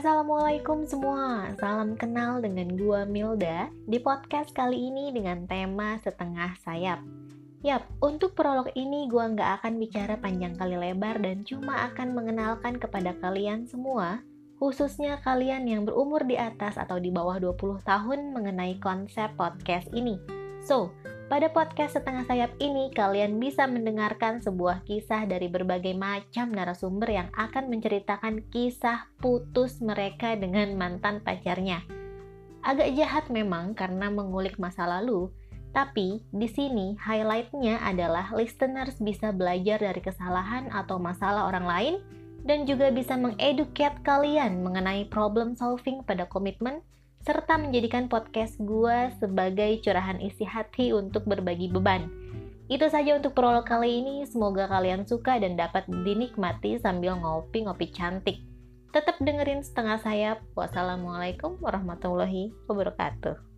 Assalamualaikum semua, salam kenal dengan gua Milda di podcast kali ini dengan tema setengah sayap. Yap, untuk prolog ini gua nggak akan bicara panjang kali lebar dan cuma akan mengenalkan kepada kalian semua, khususnya kalian yang berumur di atas atau di bawah 20 tahun mengenai konsep podcast ini. So, pada podcast setengah sayap ini, kalian bisa mendengarkan sebuah kisah dari berbagai macam narasumber yang akan menceritakan kisah putus mereka dengan mantan pacarnya. Agak jahat memang karena mengulik masa lalu, tapi di sini highlightnya adalah listeners bisa belajar dari kesalahan atau masalah orang lain dan juga bisa mengeduket kalian mengenai problem solving pada komitmen serta menjadikan podcast gue sebagai curahan isi hati untuk berbagi beban. Itu saja untuk prolog kali ini, semoga kalian suka dan dapat dinikmati sambil ngopi-ngopi cantik. Tetap dengerin setengah sayap. Wassalamualaikum warahmatullahi wabarakatuh.